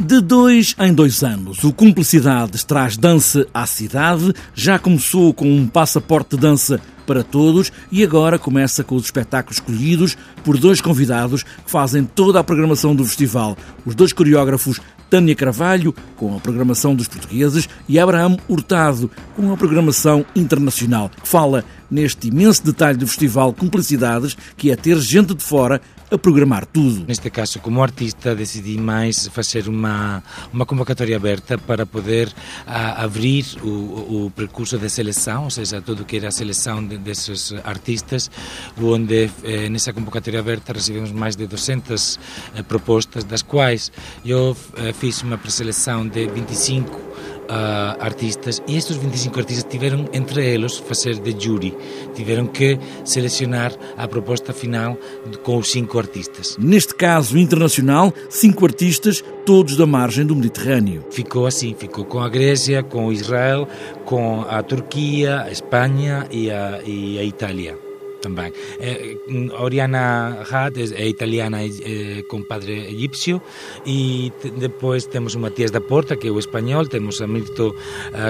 De dois em dois anos, o Cumplicidades traz dança à cidade. Já começou com um passaporte de dança para todos e agora começa com os espetáculos escolhidos por dois convidados que fazem toda a programação do festival. Os dois coreógrafos Tânia Carvalho, com a programação dos portugueses, e Abraham Hurtado, com a programação internacional, que fala neste imenso detalhe do festival Cumplicidades, que é ter gente de fora a programar tudo. Neste caso, como artista, decidi mais fazer uma, uma convocatória aberta para poder a, abrir o, o percurso de seleção, ou seja, tudo que era a seleção de, desses artistas, onde eh, nessa convocatória aberta recebemos mais de 200 eh, propostas, das quais eu eh, fiz uma preseleção de 25 uh, artistas e estes 25 artistas tiveram entre eles fazer de júri, tiveram que selecionar a proposta final de, com os cinco artistas. Neste caso internacional, cinco artistas, todos da margem do Mediterrâneo. Ficou assim, ficou com a Grécia, com Israel, com a Turquia, a Espanha e a, e a Itália também. É, Oriana Had é, italiana é, com padre egípcio e depois temos o Matias da Porta, que é o espanhol, temos a Mirto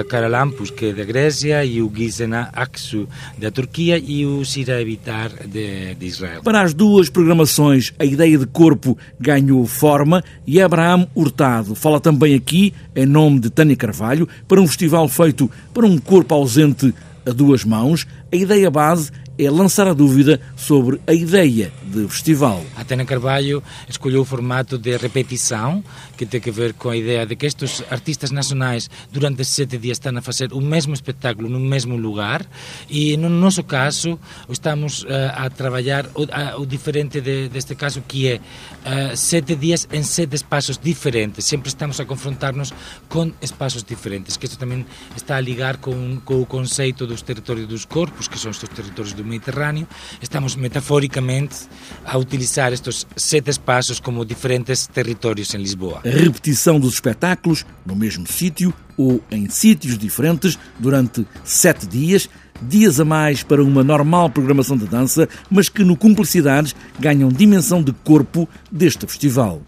Karalampus, que é da Grécia, e o Gizena Aksu, da Turquia, e o Sira Evitar, de, de Israel. Para as duas programações, a ideia de corpo ganhou forma e Abraham Hurtado fala também aqui, em nome de Tânia Carvalho, para um festival feito para um corpo ausente a duas mãos. A ideia base é lançar a dúvida sobre a ideia de festival. A Tânia Carvalho escolheu o formato de repetição, que tem a ver com a ideia de que estes artistas nacionais durante sete dias estão a fazer o mesmo espetáculo no mesmo lugar. E no nosso caso estamos uh, a trabalhar o, a, o diferente de, deste caso que é uh, sete dias em sete espaços diferentes, sempre estamos a confrontar-nos com espaços diferentes, que isto também está a ligar com, com o conceito dos territórios dos corpos, que são estes territórios do Mediterrâneo, estamos metaforicamente a utilizar estes sete espaços como diferentes territórios em Lisboa. A repetição dos espetáculos no mesmo sítio ou em sítios diferentes durante sete dias, dias a mais para uma normal programação de dança, mas que no Cumplicidades ganham dimensão de corpo deste festival.